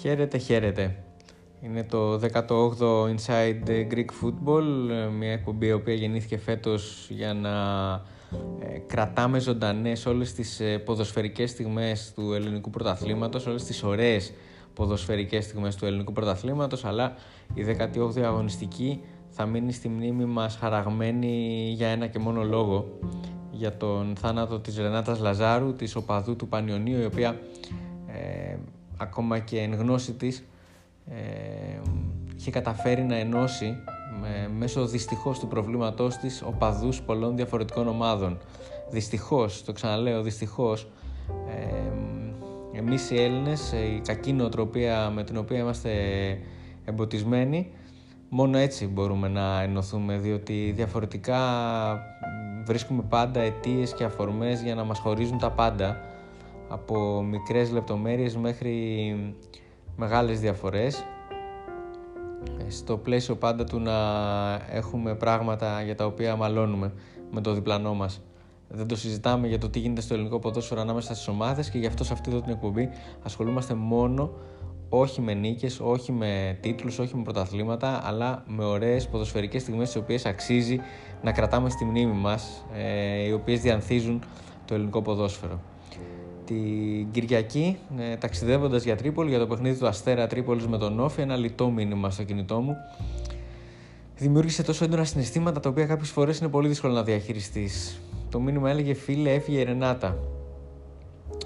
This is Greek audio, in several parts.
Χαίρετε, χαίρετε. Είναι το 18ο Inside Greek Football, μια εκπομπή η οποία γεννήθηκε φέτος για να ε, κρατάμε ζωντανές όλες τις ε, ποδοσφαιρικές στιγμές του ελληνικού πρωταθλήματος, όλες τις ωραίες ποδοσφαιρικές στιγμές του ελληνικού πρωταθλήματος, αλλά η 18η αγωνιστική θα μείνει στη μνήμη μας χαραγμένη για ένα και μόνο λόγο, για τον θάνατο της Ρενάτας Λαζάρου, της οπαδού του Πανιωνίου, η οποία ε, ακόμα και εν γνώση της ε, είχε καταφέρει να ενώσει με, μέσω δυστυχώς του προβλήματός της οπαδούς πολλών διαφορετικών ομάδων. Δυστυχώς, το ξαναλέω, δυστυχώς, ε, εμείς οι Έλληνες, η κακή νοοτροπία με την οποία είμαστε εμποτισμένοι, μόνο έτσι μπορούμε να ενωθούμε, διότι διαφορετικά βρίσκουμε πάντα αιτίες και αφορμές για να μας χωρίζουν τα πάντα, από μικρές λεπτομέρειες μέχρι μεγάλες διαφορές στο πλαίσιο πάντα του να έχουμε πράγματα για τα οποία μαλώνουμε με το διπλανό μας. Δεν το συζητάμε για το τι γίνεται στο ελληνικό ποδόσφαιρο ανάμεσα στις ομάδες και γι' αυτό σε αυτή εδώ την εκπομπή ασχολούμαστε μόνο όχι με νίκες, όχι με τίτλους, όχι με πρωταθλήματα, αλλά με ωραίες ποδοσφαιρικές στιγμές τις οποίες αξίζει να κρατάμε στη μνήμη μας, ε, οι οποίες διανθίζουν το ελληνικό ποδόσφαιρο την Κυριακή, ε, ταξιδεύοντας για Τρίπολη, για το παιχνίδι του Αστέρα Τρίπολης με τον Όφη, ένα λιτό μήνυμα στο κινητό μου. Δημιούργησε τόσο έντονα συναισθήματα τα οποία κάποιες φορές είναι πολύ δύσκολο να διαχειριστείς. Το μήνυμα έλεγε Φίλε, έφυγε η Ρενάτα.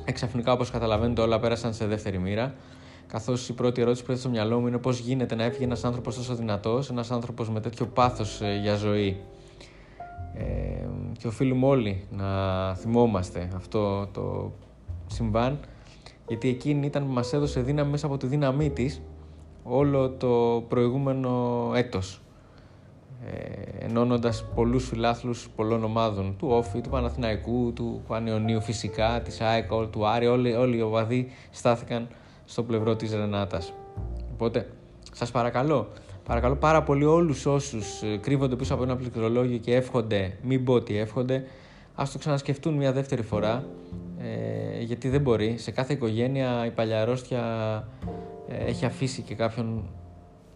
Εξαφνικά, όπως καταλαβαίνετε, όλα πέρασαν σε δεύτερη μοίρα. Καθώς η πρώτη ερώτηση που έρθει στο μυαλό μου είναι πώς γίνεται να έφυγε ένας άνθρωπος τόσο δυνατός, ένας άνθρωπος με τέτοιο πάθος ε, για ζωή; Ε, και οφείλουμε όλοι να θυμόμαστε αυτό το συμβάν γιατί εκείνη ήταν που μας έδωσε δύναμη μέσα από τη δύναμή της όλο το προηγούμενο έτος. Ε, ενώνοντας πολλούς φιλάθλους πολλών ομάδων του Όφη, του Παναθηναϊκού, του Πανιωνίου φυσικά, της ΑΕΚ, του Άρη όλοι, όλοι οι οπαδοί στάθηκαν στο πλευρό της Ρενάτας. Οπότε σας παρακαλώ παρακαλώ πάρα πολύ όλους όσους ε, κρύβονται πίσω από ένα πληκτρολόγιο και εύχονται, μην πω ότι εύχονται ας το ξανασκεφτούν μια δεύτερη φορά ε, γιατί δεν μπορεί. Σε κάθε οικογένεια η παλιαρόστια ε, έχει αφήσει και κάποιον,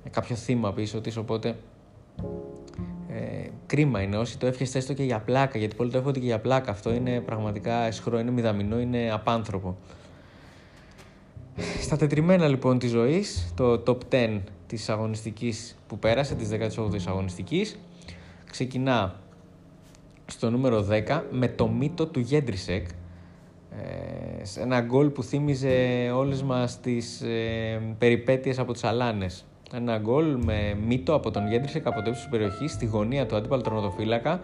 ε, κάποιο θύμα πίσω της, οπότε ε, κρίμα είναι όσοι το εύχεστε έστω και για πλάκα, γιατί πολλοί το εύχονται και για πλάκα. Αυτό είναι πραγματικά εσχρό, είναι μηδαμινό, είναι απάνθρωπο. Στα τετριμένα λοιπόν της ζωής, το top 10 της αγωνιστικής που πέρασε, της 18ης αγωνιστικής, ξεκινά στο νούμερο 10 με το μύτο του Γέντρισεκ, ε, ένα γκολ που θύμιζε όλες μας τις ε, περιπέτειες από τις Αλάνες. Ένα γκολ με μύτο από τον Γέντρισεκ από το ύψος της περιοχής στη γωνία του αντίπαλου τροματοφύλακα.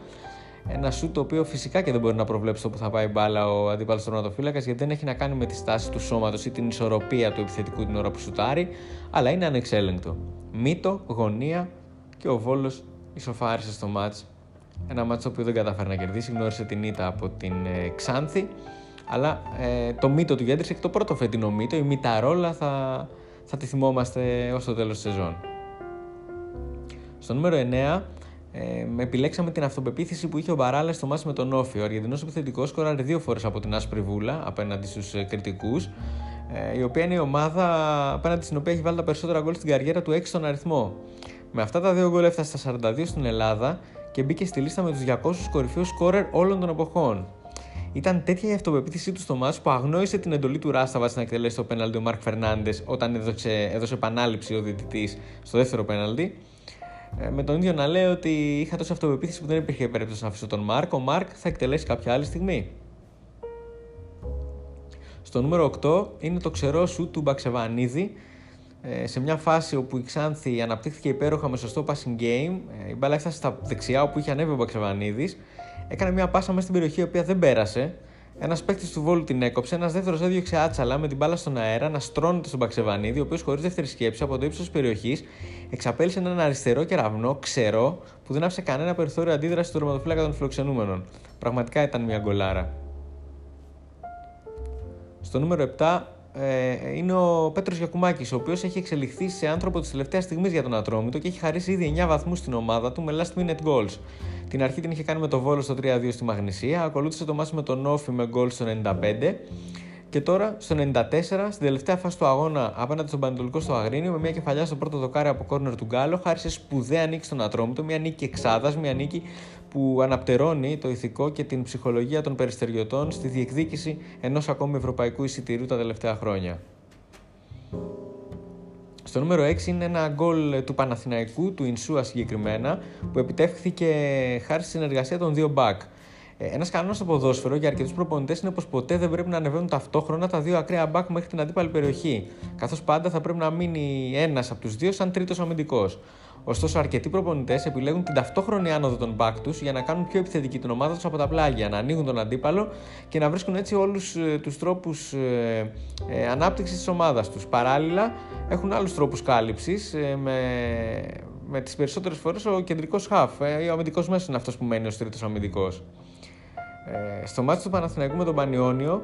Ένα σου το οποίο φυσικά και δεν μπορεί να προβλέψει το που θα πάει μπάλα ο αντίπαλος τροματοφύλακα γιατί δεν έχει να κάνει με τη στάση του σώματος ή την ισορροπία του επιθετικού την ώρα που σουτάρει, αλλά είναι ανεξέλεγκτο. Μύτο, γωνία και ο Βόλος ισοφάρισε στο μάτς. Ένα μάτς το οποίο δεν κατάφερε να κερδίσει, γνώρισε την ήττα από την ε, Ξάνθη αλλά ε, το μύτο του Γέντριξ το πρώτο φετινό μύτο, η μηταρόλα θα, θα τη θυμόμαστε ως το τέλος της σεζόν. Στο νούμερο 9 ε, επιλέξαμε την αυτοπεποίθηση που είχε ο Μπαράλας στο μάτι με τον Όφη. Ο Αργεντινός επιθετικός σκόραρε δύο φορές από την άσπρη βούλα απέναντι στους ε, κριτικούς, ε, η οποία είναι η ομάδα απέναντι στην οποία έχει βάλει τα περισσότερα γκολ στην καριέρα του 6 στον αριθμό. Με αυτά τα δύο γκολ έφτασε στα 42 στην Ελλάδα και μπήκε στη λίστα με τους 200 κορυφαίους σκόρερ όλων των εποχών. Ήταν τέτοια η αυτοπεποίθησή του στο μάτς που αγνόησε την εντολή του Ράσταβα να εκτελέσει το πέναλτι ο Μαρκ Φερνάντες όταν έδωσε, έδωσε επανάληψη ο διαιτητής στο δεύτερο πέναλτι. Ε, με τον ίδιο να λέει ότι είχα τόση αυτοπεποίθηση που δεν υπήρχε περίπτωση να αφήσω τον Μαρκ. Ο Μαρκ θα εκτελέσει κάποια άλλη στιγμή. Στο νούμερο 8 είναι το ξερό σου του Μπαξεβανίδη ε, σε μια φάση όπου η Ξάνθη αναπτύχθηκε υπέροχα με σωστό passing game. Ε, η μπάλα έφτασε στα δεξιά όπου είχε ανέβει ο Μπαξεβανίδης έκανε μια πάσα μέσα στην περιοχή η οποία δεν πέρασε. Ένας παίκτης του Βόλου την έκοψε, ένας δεύτερος έδιωξε άτσαλα με την μπάλα στον αέρα να στρώνεται στον Παξεβανίδη, ο οποίος χωρίς δεύτερη σκέψη από το ύψος της περιοχής εξαπέλυσε έναν αριστερό κεραυνό, ξερό, που δεν άφησε κανένα περιθώριο αντίδρασης του τερματοφύλακα των φιλοξενούμενων. Πραγματικά ήταν μια γκολάρα. Στο νούμερο 7 ε, είναι ο Πέτρος Γιακουμάκης, ο οποίος έχει εξελιχθεί σε άνθρωπο της τελευταίας στιγμής για τον Ατρόμητο και έχει χαρίσει ήδη 9 βαθμούς στην ομάδα του με last minute goals. Την αρχή την είχε κάνει με το Βόλο στο 3-2 στη Μαγνησία, ακολούθησε το μάτι με τον Όφη με γκολ στο 95 Και τώρα στο 94, στην τελευταία φάση του αγώνα απέναντι στον Πανετολικό στο Αγρίνιο, με μια κεφαλιά στο πρώτο δοκάρι από κόρνερ του Γκάλο, χάρισε σπουδαία νίκη στον Ατρόμητο, μια νίκη εξάδας, μια νίκη που αναπτερώνει το ηθικό και την ψυχολογία των περιστεριωτών στη διεκδίκηση ενός ακόμη ευρωπαϊκού εισιτηρίου τα τελευταία χρόνια. Στο νούμερο 6 είναι ένα γκολ του Παναθηναϊκού, του Ινσούα συγκεκριμένα, που επιτεύχθηκε χάρη στη συνεργασία των δύο μπακ. Ε, ένας κανόνας στο ποδόσφαιρο για αρκετούς προπονητές είναι πως ποτέ δεν πρέπει να ανεβαίνουν ταυτόχρονα τα δύο ακραία μπακ μέχρι την αντίπαλη περιοχή, καθώς πάντα θα πρέπει να μείνει ένας από τους δύο σαν τρίτος αμυντικός. Ωστόσο, αρκετοί προπονητές επιλέγουν την ταυτόχρονη άνοδο των back τους για να κάνουν πιο επιθετική την ομάδα τους από τα πλάγια, να ανοίγουν τον αντίπαλο και να βρίσκουν έτσι όλους ε, τους τρόπους ε, ε, ανάπτυξης της ομάδας τους. Παράλληλα, έχουν άλλους τρόπους κάλυψης ε, με, με τις περισσότερες φορές ο κεντρικός χαφ. Ε, ο αμυντικός μέσος είναι αυτός που μένει ως τρίτος αμυντικός. Ε, στο μάτι του Παναθηναϊκού με τον Πανιόνιο,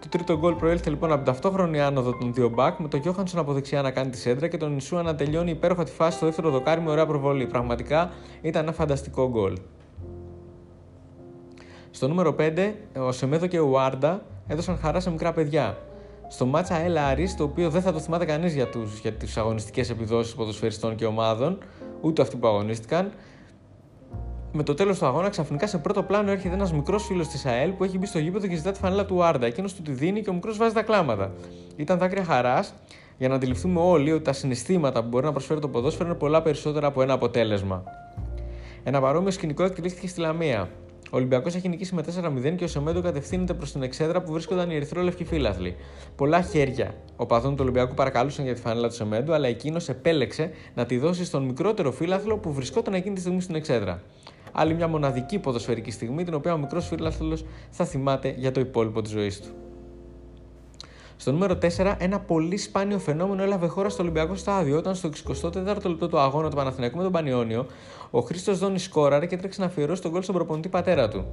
το τρίτο γκολ προέλθε λοιπόν από την ταυτόχρονη άνοδο των δύο μπακ, με τον Γιώχανσον από δεξιά να κάνει τη σέντρα και τον Ισούα να τελειώνει υπέροχα τη φάση στο δεύτερο δοκάρι με ωραία προβολή. Πραγματικά ήταν ένα φανταστικό γκολ. Στο νούμερο 5, ο Σεμέδο και ο Άρντα έδωσαν χαρά σε μικρά παιδιά. Στο μάτσα Έλα Άρης, το οποίο δεν θα το θυμάται κανείς για τι για τις αγωνιστικές επιδόσεις ποδοσφαιριστών και ομάδων, ούτε αυτοί που αγωνίστηκαν, με το τέλος του αγώνα, ξαφνικά σε πρώτο πλάνο έρχεται ένας μικρός φίλος της ΑΕΛ που έχει μπει στο γήπεδο και ζητά τη φανέλα του Άρντα. Εκείνος του τη δίνει και ο μικρός βάζει τα κλάματα. Ήταν δάκρυα χαράς για να αντιληφθούμε όλοι ότι τα συναισθήματα που μπορεί να προσφέρει το ποδόσφαιρο είναι πολλά περισσότερα από ένα αποτέλεσμα. Ένα παρόμοιο σκηνικό εκτελήστηκε στη Λαμία. Ο Ολυμπιακός έχει νικήσει με 4-0 και ο Σεμέντο κατευθύνεται προς την εξέδρα που βρίσκονταν οι ερυθρόλευκοι φύλαθλοι. Πολλά χέρια οπαδών του Ολυμπιακού παρακαλούσαν για τη φανέλα του Σεμέντου, αλλά εκείνος επέλεξε να τη δώσει στον μικρότερο φύλαθλο που βρισκόταν εκείνη τη στιγμή στην εξέδρα. Άλλη μια μοναδική ποδοσφαιρική στιγμή, την οποία ο μικρός φίλαθλο θα θυμάται για το υπόλοιπο της ζωής του. Στο νούμερο 4, ένα πολύ σπάνιο φαινόμενο έλαβε χώρα στο Ολυμπιακό Στάδιο όταν στο 64ο λεπτό του αγώνα του Παναθηναϊκού με τον Πανιόνιο, ο Χρήστος Δόνης σκόραρε και έτρεξε να αφιερώσει το γκολ στον προπονητή πατέρα του.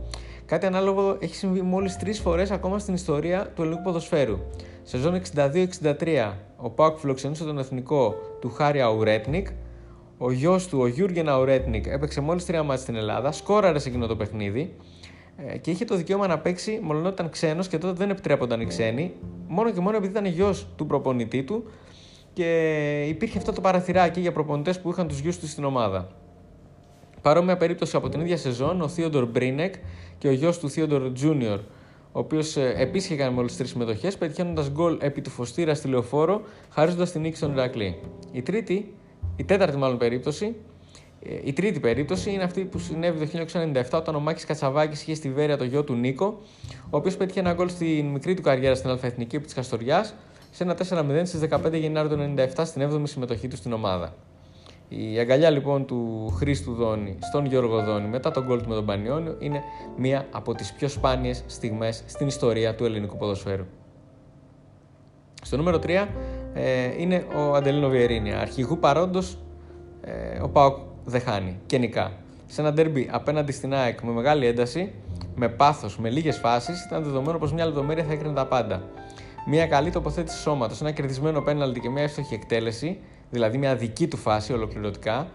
Κάτι ανάλογο έχει συμβεί μόλις τρεις φορές ακόμα στην ιστορία του ελληνικού ποδοσφαίρου. Σεζόν 62-63, ο ΠΑΟΚ φιλοξενούσε τον Εθνικό του Χάρι Αουρέντνικ, ο γιος του, ο Γιούργκεν Αουρέντνικ, έπαιξε μόλις τρία ματς στην Ελλάδα, σκόραρε σε εκείνο το παιχνίδι ε, και είχε το δικαίωμα να παίξει μολονότι ήταν ξένος και τότε δεν επιτρέπονταν οι ξένοι, μόνο και μόνο επειδή ήταν γιος του προπονητή του και υπήρχε αυτό το παραθυράκι για προπονητές που είχαν τους γιους τους στην ομάδα. Παρόμοια περίπτωση από την ίδια σεζόν, ο Θείοντορ Μπρίνεκ και ο γιος του Θείοντορ Τζούνιορ, ο οποίος ε, επίση είχε κάνει μόλις τρεις συμμετοχές, πετυχαίνοντας γκολ επί του Φωστήρα στη λεωφόρο, χαρίζοντας την νίκη στον Ηρακλή. Η τρίτη η τέταρτη μάλλον περίπτωση, ε, η τρίτη περίπτωση είναι αυτή που συνέβη το 1997 όταν ο Μάκης Κατσαβάκης είχε στη Βέρεια το γιο του Νίκο, ο οποίος πέτυχε ένα γκολ στην μικρή του καριέρα στην Αλφαεθνική επί της Καστοριάς σε ένα 4-0 στις 15 Γενάρη του 1997 στην 7η συμμετοχή του στην ομάδα. Η αγκαλιά λοιπόν του Χρήστου Δόνη στον Γιώργο Δόνη μετά τον γκολ του με τον Πανιόνιο είναι μία από τις πιο σπάνιες στιγμές στην ιστορία του ελληνικού ποδοσφαίρου. Στο νούμερο 3 ε, είναι ο Αντελίνο Βιερίνια. Αρχηγού παρόντος ε, ο Πάοκ δεν χάνει και νικά. Σε ένα ντέρμπι απέναντι στην ΑΕΚ με μεγάλη ένταση, με πάθος, με λίγες φάσεις, ήταν δεδομένο πως μια λεπτομέρεια θα έκρινε τα πάντα. Μια καλή τοποθέτηση σώματο, ένα κερδισμένο πέναλτι και μια εύστοχη εκτέλεση, δηλαδή μια δική του φάση ολοκληρωτικά,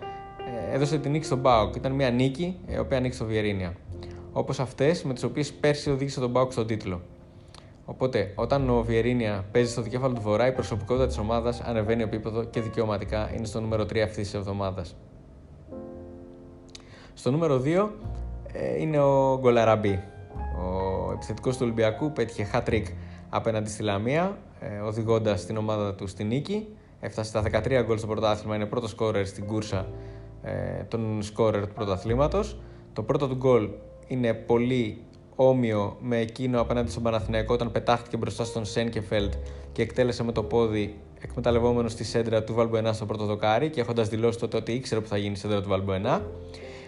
ε, έδωσε την νίκη στον Πάοκ. Ήταν μια νίκη η οποία ανοίξει το Βιερίνια. Όπως αυτές με τις οποίες πέρσι οδήγησε τον Πάοκ στον τίτλο. Οπότε, όταν ο Βιερίνια παίζει στο δικέφαλο του Βορρά, η προσωπικότητα της ομάδας ανεβαίνει επίπεδο και δικαιωματικά είναι στο νούμερο 3 αυτής της εβδομάδας. Στο νούμερο 2 ε, είναι ο Γκολαραμπή. Ο επιθετικός του Ολυμπιακού πέτυχε hat-trick απέναντι στη Λαμία, ε, οδηγώντας την ομάδα του στη νίκη. Έφτασε στα 13 γκολ στο πρωτάθλημα, είναι πρώτος σκόρερ στην κούρσα ε, των σκόρερ του πρωταθλήματος. Το πρώτο του γκολ είναι πολύ όμοιο με εκείνο απέναντι στον Παναθηναϊκό όταν πετάχτηκε μπροστά στον Σένκεφελτ και εκτέλεσε με το πόδι εκμεταλλευόμενος στη σέντρα του Βαλμποενά στο πρώτο δοκάρι και έχοντας δηλώσει τότε ότι ήξερε που θα γίνει η σέντρα του Βαλμποενά.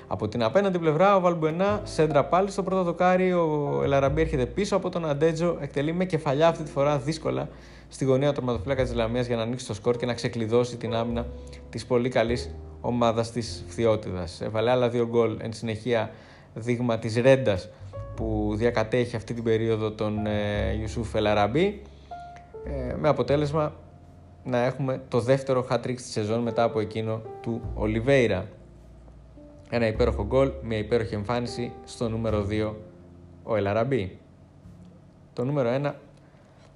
Από την απέναντι πλευρά, ο Βαλμποενά σέντρα πάλι στο πρώτο δοκάρι. Ο Ελαραμπή έρχεται πίσω από τον Αντέτζο, εκτελεί με κεφαλιά αυτή τη φορά δύσκολα στη γωνία του τερματοφύλακα της Λαμίας για να ανοίξει το σκορ και να ξεκλειδώσει την άμυνα της πολύ καλής ομάδας της Φθιώτιδα. Έβαλε άλλα δύο γκολ εν συνεχεία δείγμα της Ρέντας που διακατέχει αυτή την περίοδο τον ε, Ιουσούφ Ελαραμπή ε, με αποτέλεσμα να έχουμε το δεύτερο hat-trick στη σεζόν μετά από εκείνο του Ολιβέηρα. Ένα υπέροχο γκολ, μια υπέροχη εμφάνιση στο νούμερο 2 ο Ελαραμπή. Το νούμερο 1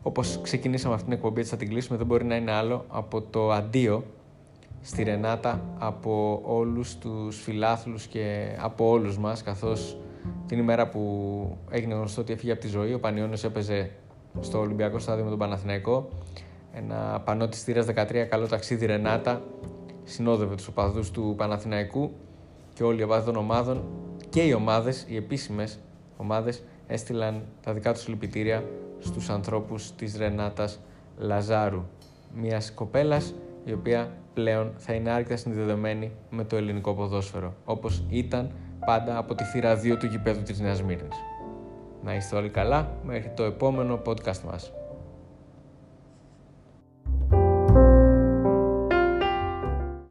όπως ξεκινήσαμε αυτήν την εκπομπή, έτσι θα την κλείσουμε, δεν μπορεί να είναι άλλο από το αντίο στη Ρενάτα από όλους τους φιλάθλους και από όλους μας, καθώς την ημέρα που έγινε γνωστό ότι έφυγε από τη ζωή, ο Πανιόνιος έπαιζε στο Ολυμπιακό Στάδιο με τον Παναθηναϊκό. Ένα πανό της θύρας 13, καλό ταξίδι Ρενάτα, συνόδευε τους οπαδούς του Παναθηναϊκού και όλοι οι οπαδοί των ομάδων και οι ομάδες, οι επίσημες ομάδες, έστειλαν τα δικά τους λυπητήρια στους ανθρώπους της Ρενάτας Λαζάρου, μιας κοπέλας η οποία πλέον θα είναι άρρηκτα συνδεδεμένη με το ελληνικό ποδόσφαιρο, όπως ήταν πάντα από τη θύρα 2 του γηπέδου της Νέας Μύρνης. Να είστε όλοι καλά μέχρι το επόμενο podcast μας.